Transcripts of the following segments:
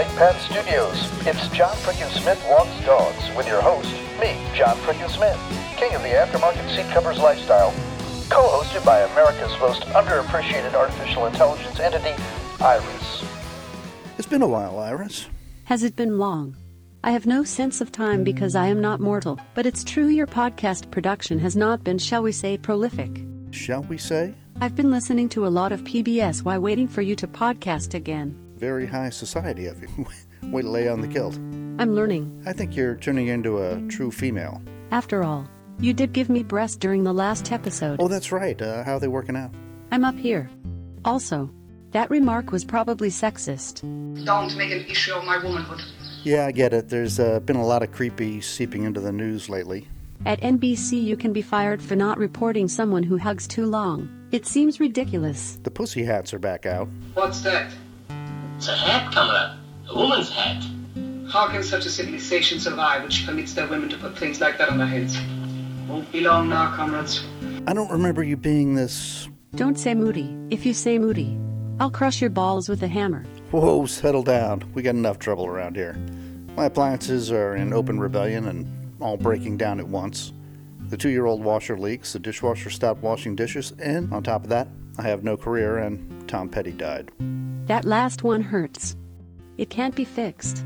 Flight Path Studios. It's John Fricken Smith Walks Dogs with your host, me, John Fricken Smith, king of the aftermarket seat covers lifestyle, co-hosted by America's most underappreciated artificial intelligence entity, Iris. It's been a while, Iris. Has it been long? I have no sense of time because I am not mortal, but it's true your podcast production has not been, shall we say, prolific. Shall we say? I've been listening to a lot of PBS while waiting for you to podcast again. Very high society of you. Way to lay on the kilt. I'm learning. I think you're turning into a true female. After all, you did give me breast during the last episode. Oh, that's right. Uh, how are they working out? I'm up here. Also, that remark was probably sexist. Don't make an issue of my womanhood. Yeah, I get it. There's uh, been a lot of creepy seeping into the news lately. At NBC, you can be fired for not reporting someone who hugs too long. It seems ridiculous. The pussy hats are back out. What's that? It's a hat, Kamala. A woman's hat. How can such a civilization survive which permits their women to put things like that on their heads? Won't be long now, comrades. I don't remember you being this. Don't say moody. If you say moody, I'll crush your balls with a hammer. Whoa, settle down. We got enough trouble around here. My appliances are in open rebellion and all breaking down at once. The two year old washer leaks, the dishwasher stopped washing dishes, and on top of that, I have no career and Tom Petty died. That last one hurts. It can't be fixed.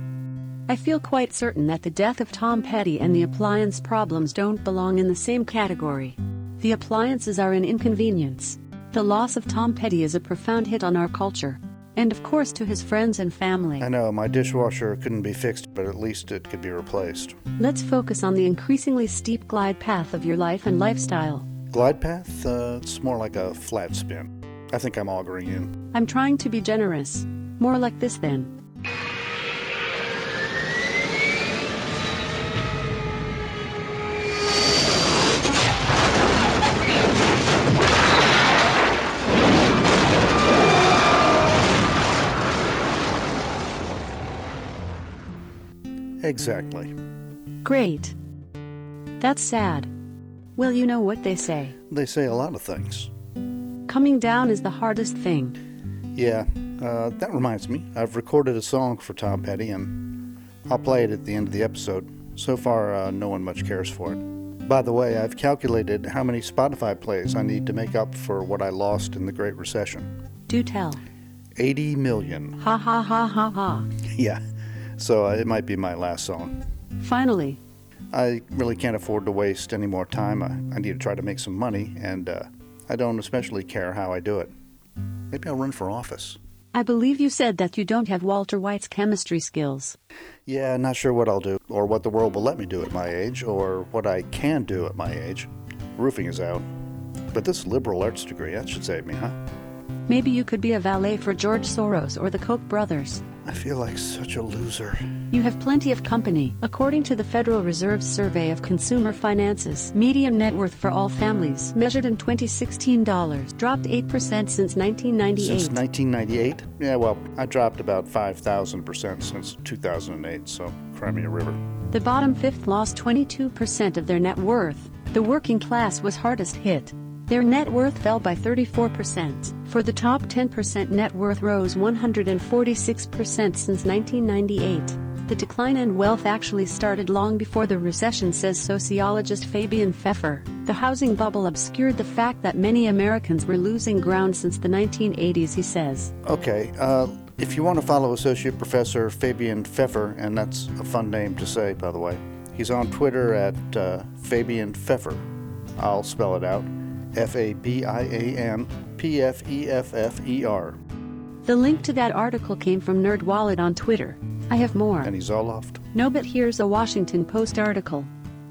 I feel quite certain that the death of Tom Petty and the appliance problems don't belong in the same category. The appliances are an inconvenience. The loss of Tom Petty is a profound hit on our culture, and of course to his friends and family. I know my dishwasher couldn't be fixed, but at least it could be replaced. Let's focus on the increasingly steep glide path of your life and lifestyle. Glide path? Uh, it's more like a flat spin. I think I'm auguring in. I'm trying to be generous. More like this then. Exactly. Great. That's sad. Well, you know what they say. They say a lot of things. Coming down is the hardest thing. Yeah, uh, that reminds me. I've recorded a song for Tom Petty, and I'll play it at the end of the episode. So far, uh, no one much cares for it. By the way, I've calculated how many Spotify plays I need to make up for what I lost in the Great Recession Do tell. 80 million. Ha ha ha ha ha. Yeah, so uh, it might be my last song. Finally, I really can't afford to waste any more time. I, I need to try to make some money, and uh, I don't especially care how I do it. Maybe I'll run for office. I believe you said that you don't have Walter White's chemistry skills. Yeah, not sure what I'll do, or what the world will let me do at my age, or what I can do at my age. Roofing is out. But this liberal arts degree, that should save me, huh? Maybe you could be a valet for George Soros or the Koch brothers. I feel like such a loser. You have plenty of company. According to the Federal Reserve's survey of consumer finances, median net worth for all families, measured in 2016 dollars, dropped 8% since 1998. Since 1998? Yeah, well, I dropped about 5,000% since 2008, so cry me a river. The bottom fifth lost 22% of their net worth. The working class was hardest hit. Their net worth fell by 34%. For the top 10%, net worth rose 146% since 1998. The decline in wealth actually started long before the recession, says sociologist Fabian Pfeffer. The housing bubble obscured the fact that many Americans were losing ground since the 1980s, he says. Okay, uh, if you want to follow Associate Professor Fabian Pfeffer, and that's a fun name to say, by the way, he's on Twitter at uh, Fabian Pfeffer. I'll spell it out F A B I A N P F E F F E R. The link to that article came from NerdWallet on Twitter. I have more. And he's Zoloft. No, but here's a Washington Post article.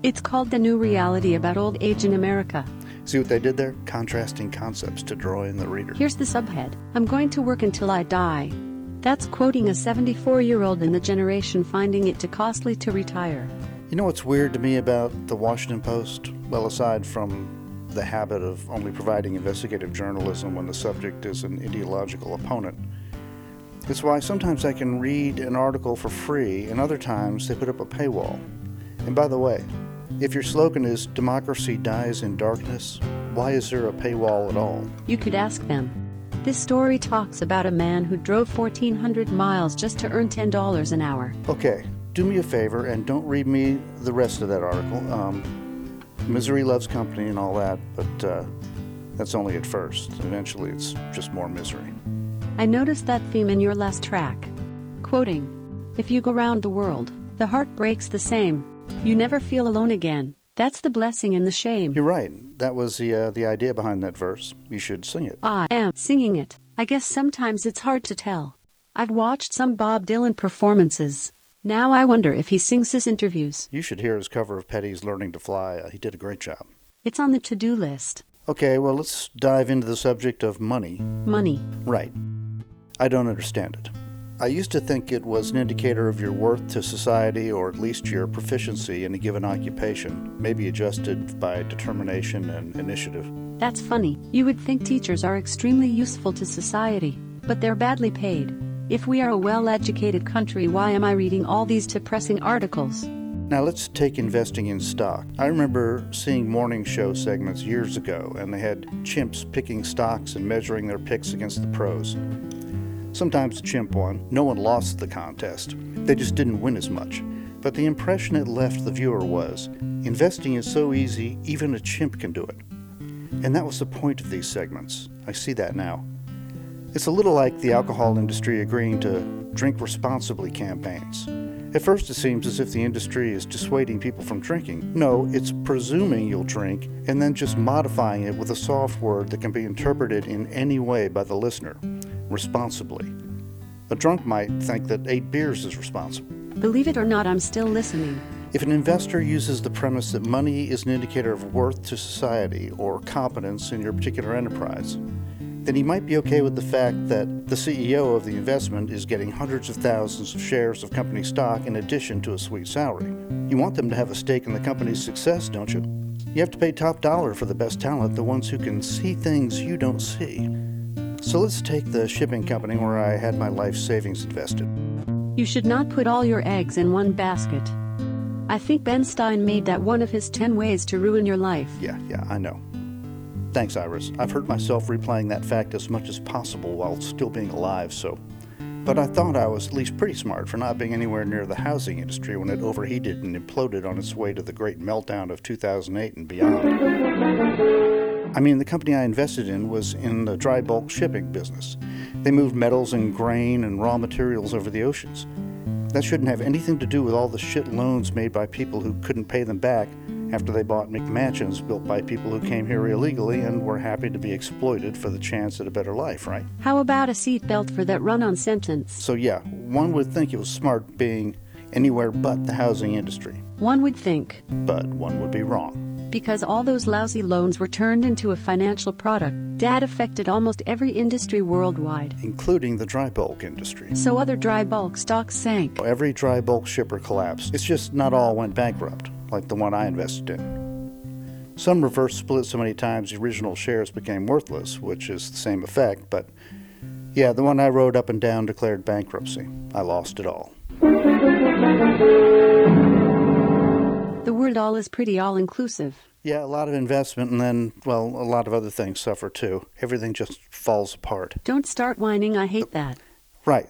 It's called The New Reality About Old Age in America. See what they did there? Contrasting concepts to draw in the reader. Here's the subhead I'm going to work until I die. That's quoting a 74 year old in the generation finding it too costly to retire. You know what's weird to me about the Washington Post? Well, aside from the habit of only providing investigative journalism when the subject is an ideological opponent. It's why sometimes I can read an article for free, and other times they put up a paywall. And by the way, if your slogan is Democracy Dies in Darkness, why is there a paywall at all? You could ask them. This story talks about a man who drove 1,400 miles just to earn $10 an hour. Okay, do me a favor and don't read me the rest of that article. Um, misery loves company and all that, but uh, that's only at first. Eventually, it's just more misery. I noticed that theme in your last track. Quoting If you go round the world, the heart breaks the same. You never feel alone again. That's the blessing and the shame. You're right. That was the uh, the idea behind that verse. You should sing it. I am singing it. I guess sometimes it's hard to tell. I've watched some Bob Dylan performances. Now I wonder if he sings his interviews. You should hear his cover of Petty's "Learning to Fly." Uh, he did a great job. It's on the to do list. Okay, well, let's dive into the subject of money. Money. Right. I don't understand it. I used to think it was an indicator of your worth to society or at least your proficiency in a given occupation, maybe adjusted by determination and initiative. That's funny. You would think teachers are extremely useful to society, but they're badly paid. If we are a well educated country, why am I reading all these depressing articles? Now let's take investing in stock. I remember seeing morning show segments years ago, and they had chimps picking stocks and measuring their picks against the pros. Sometimes the chimp won. No one lost the contest. They just didn't win as much. But the impression it left the viewer was investing is so easy, even a chimp can do it. And that was the point of these segments. I see that now. It's a little like the alcohol industry agreeing to drink responsibly campaigns. At first, it seems as if the industry is dissuading people from drinking. No, it's presuming you'll drink and then just modifying it with a soft word that can be interpreted in any way by the listener responsibly. A drunk might think that eight beers is responsible. Believe it or not, I'm still listening. If an investor uses the premise that money is an indicator of worth to society or competence in your particular enterprise, then he might be okay with the fact that the CEO of the investment is getting hundreds of thousands of shares of company stock in addition to a sweet salary. You want them to have a stake in the company's success, don't you? You have to pay top dollar for the best talent, the ones who can see things you don't see. So let's take the shipping company where I had my life savings invested. You should not put all your eggs in one basket. I think Ben Stein made that one of his 10 ways to ruin your life. Yeah, yeah, I know. Thanks, Iris. I've hurt myself replaying that fact as much as possible while still being alive, so. But I thought I was at least pretty smart for not being anywhere near the housing industry when it overheated and imploded on its way to the great meltdown of 2008 and beyond. I mean, the company I invested in was in the dry bulk shipping business. They moved metals and grain and raw materials over the oceans. That shouldn't have anything to do with all the shit loans made by people who couldn't pay them back after they bought McMansions built by people who came here illegally and were happy to be exploited for the chance at a better life, right? How about a seatbelt for that run on sentence? So, yeah, one would think it was smart being anywhere but the housing industry. One would think. But one would be wrong because all those lousy loans were turned into a financial product that affected almost every industry worldwide, including the dry bulk industry. So other dry bulk stocks sank. Every dry bulk shipper collapsed. It's just not all went bankrupt, like the one I invested in. Some reverse split so many times the original shares became worthless, which is the same effect, but yeah, the one I rode up and down declared bankruptcy. I lost it all. The word all is pretty all inclusive. Yeah, a lot of investment, and then, well, a lot of other things suffer too. Everything just falls apart. Don't start whining, I hate that. Right.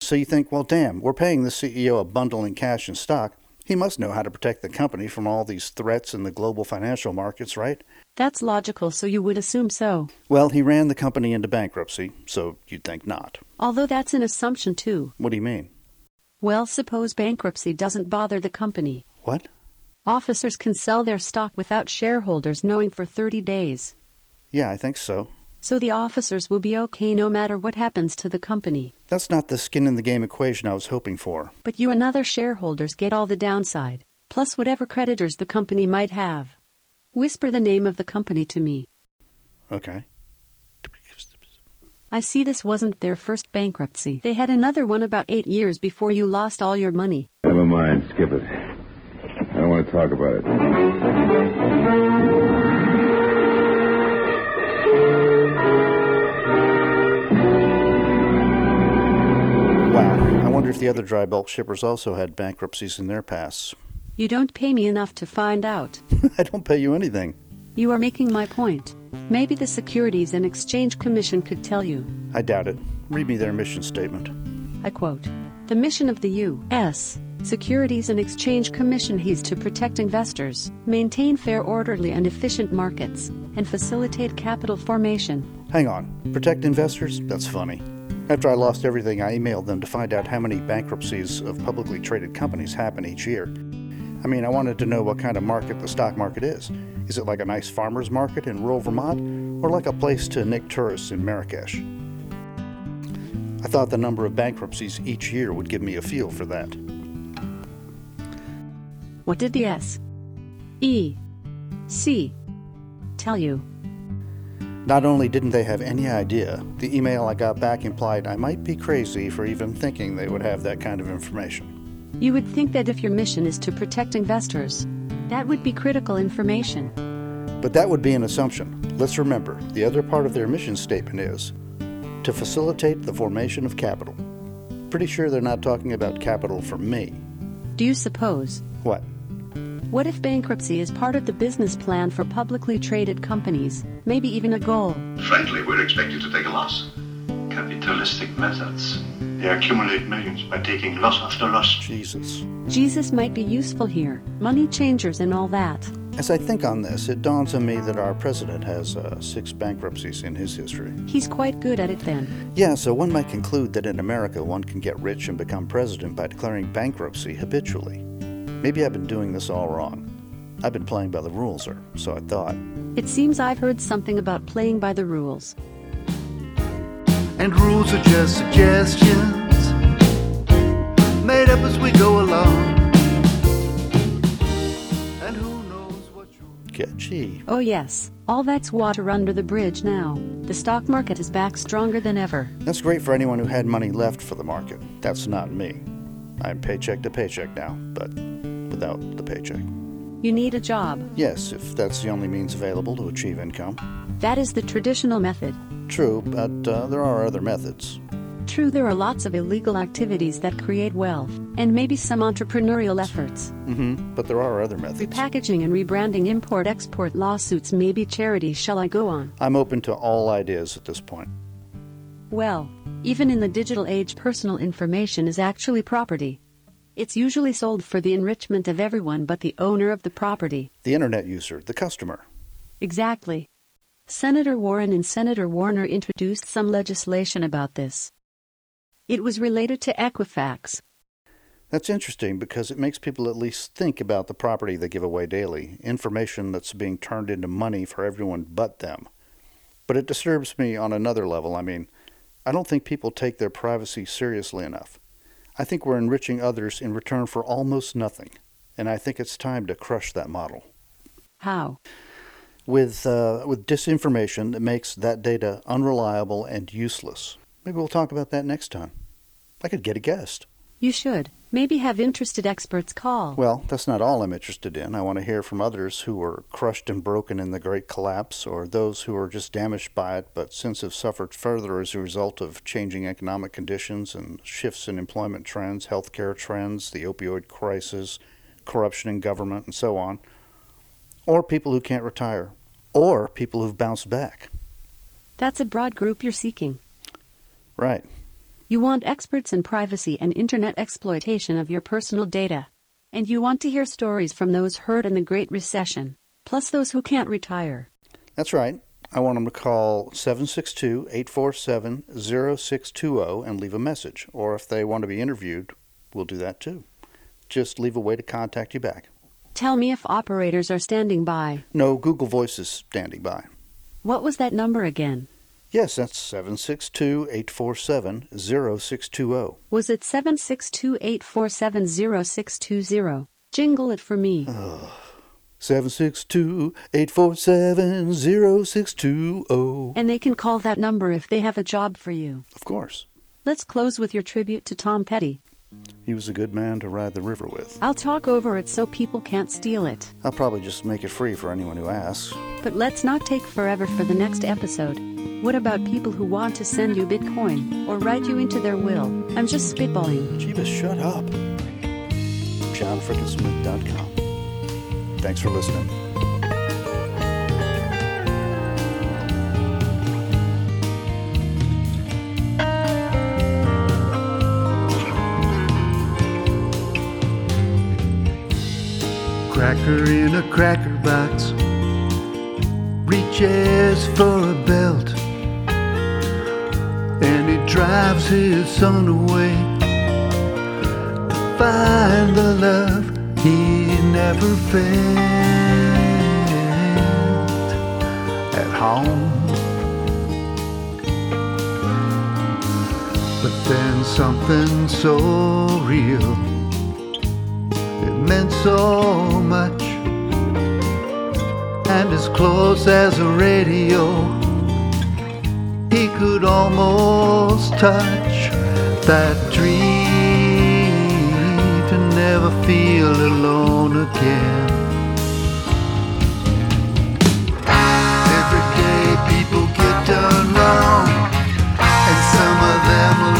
So you think, well, damn, we're paying the CEO a bundle in cash and stock. He must know how to protect the company from all these threats in the global financial markets, right? That's logical, so you would assume so. Well, he ran the company into bankruptcy, so you'd think not. Although that's an assumption, too. What do you mean? Well, suppose bankruptcy doesn't bother the company. What? Officers can sell their stock without shareholders knowing for 30 days. Yeah, I think so. So the officers will be okay no matter what happens to the company. That's not the skin in the game equation I was hoping for. But you and other shareholders get all the downside, plus whatever creditors the company might have. Whisper the name of the company to me. Okay. I see this wasn't their first bankruptcy. They had another one about eight years before you lost all your money. Never mind, skip it. I don't want to talk about it. Wonder if the other dry bulk shippers also had bankruptcies in their pasts. You don't pay me enough to find out. I don't pay you anything. You are making my point. Maybe the Securities and Exchange Commission could tell you. I doubt it. Read me their mission statement. I quote The mission of the U.S. Securities and Exchange Commission is to protect investors, maintain fair, orderly, and efficient markets, and facilitate capital formation. Hang on. Protect investors? That's funny. After I lost everything, I emailed them to find out how many bankruptcies of publicly traded companies happen each year. I mean, I wanted to know what kind of market the stock market is. Is it like a nice farmer's market in rural Vermont, or like a place to nick tourists in Marrakesh? I thought the number of bankruptcies each year would give me a feel for that. What did the S? E? C? Tell you? Not only didn't they have any idea, the email I got back implied I might be crazy for even thinking they would have that kind of information. You would think that if your mission is to protect investors, that would be critical information. But that would be an assumption. Let's remember, the other part of their mission statement is to facilitate the formation of capital. Pretty sure they're not talking about capital for me. Do you suppose? What? What if bankruptcy is part of the business plan for publicly traded companies, maybe even a goal? Frankly, we're expected to take a loss. Capitalistic methods. They accumulate millions by taking loss after loss. Jesus. Jesus might be useful here, money changers and all that. As I think on this, it dawns on me that our president has uh, six bankruptcies in his history. He's quite good at it then. Yeah, so one might conclude that in America one can get rich and become president by declaring bankruptcy habitually. Maybe I've been doing this all wrong. I've been playing by the rules, or so I thought. It seems I've heard something about playing by the rules. And rules are just suggestions made up as we go along. And who knows what you Catchy. Oh, yes, all that's water under the bridge now. The stock market is back stronger than ever. That's great for anyone who had money left for the market. That's not me. I'm paycheck to paycheck now, but without the paycheck. You need a job. Yes, if that's the only means available to achieve income. That is the traditional method. True, but uh, there are other methods. True, there are lots of illegal activities that create wealth, and maybe some entrepreneurial efforts. Mm-hmm. But there are other methods. Repackaging and rebranding import export lawsuits, maybe charities. Shall I go on? I'm open to all ideas at this point. Well, even in the digital age, personal information is actually property. It's usually sold for the enrichment of everyone but the owner of the property. The internet user, the customer. Exactly. Senator Warren and Senator Warner introduced some legislation about this. It was related to Equifax. That's interesting because it makes people at least think about the property they give away daily, information that's being turned into money for everyone but them. But it disturbs me on another level. I mean, I don't think people take their privacy seriously enough. I think we're enriching others in return for almost nothing, and I think it's time to crush that model. How? With, uh, with disinformation that makes that data unreliable and useless. Maybe we'll talk about that next time. I could get a guest. You should. Maybe have interested experts call. Well, that's not all I'm interested in. I want to hear from others who were crushed and broken in the Great Collapse, or those who were just damaged by it, but since have suffered further as a result of changing economic conditions and shifts in employment trends, healthcare trends, the opioid crisis, corruption in government, and so on. Or people who can't retire. Or people who've bounced back. That's a broad group you're seeking. Right. You want experts in privacy and internet exploitation of your personal data. And you want to hear stories from those hurt in the Great Recession, plus those who can't retire. That's right. I want them to call 762 847 0620 and leave a message. Or if they want to be interviewed, we'll do that too. Just leave a way to contact you back. Tell me if operators are standing by. No, Google Voice is standing by. What was that number again? Yes, that's 762 847 0620. Was it 762 847 0620? Jingle it for me. 762 847 0620. And they can call that number if they have a job for you. Of course. Let's close with your tribute to Tom Petty. He was a good man to ride the river with. I'll talk over it so people can't steal it. I'll probably just make it free for anyone who asks. But let's not take forever for the next episode. What about people who want to send you Bitcoin or write you into their will? I'm just spitballing. Jeebus, shut up. JohnFrickenSmith.com. Thanks for listening. Cracker in a cracker box. Reaches for a belt. And he drives his son away. To find the love he never felt at home. But then something so real, meant so much, and as close as a radio, he could almost touch that dream to never feel alone again. Every day people get done wrong. And some of them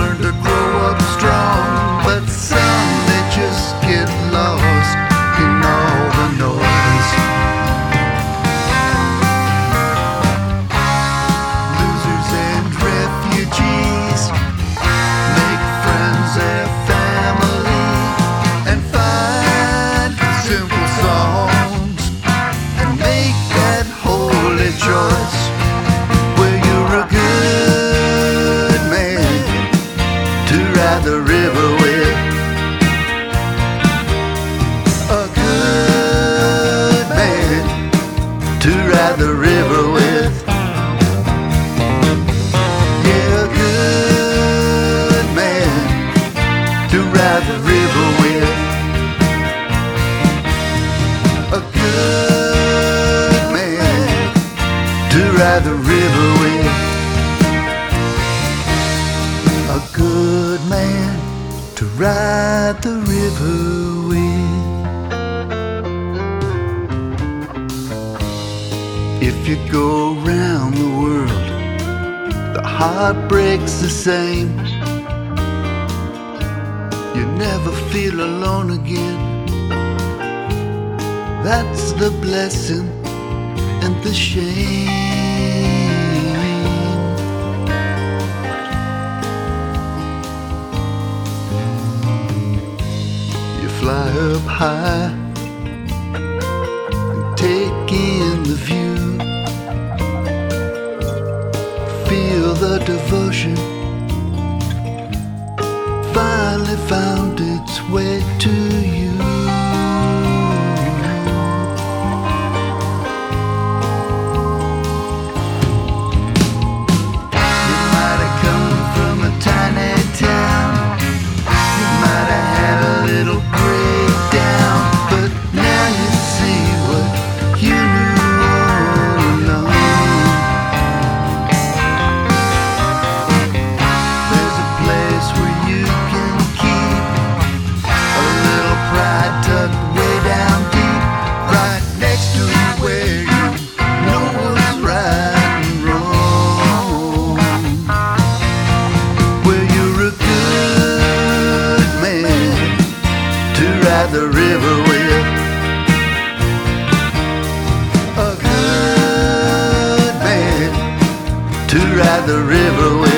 heartbreak's the same. You never feel alone again. That's the blessing and the shame. You fly up high and take in the view. Feel the devotion finally found its way to you. Ride the river with. A good man to ride the river with.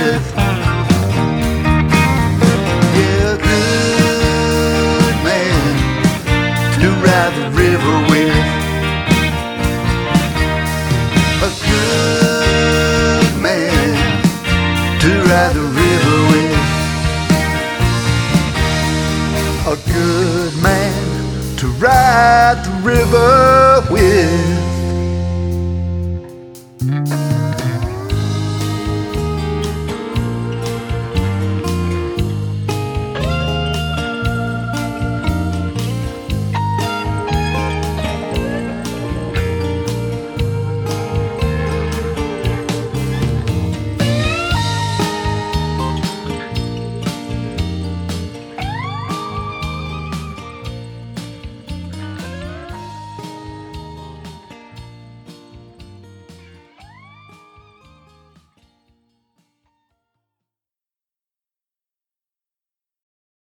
ride the river with.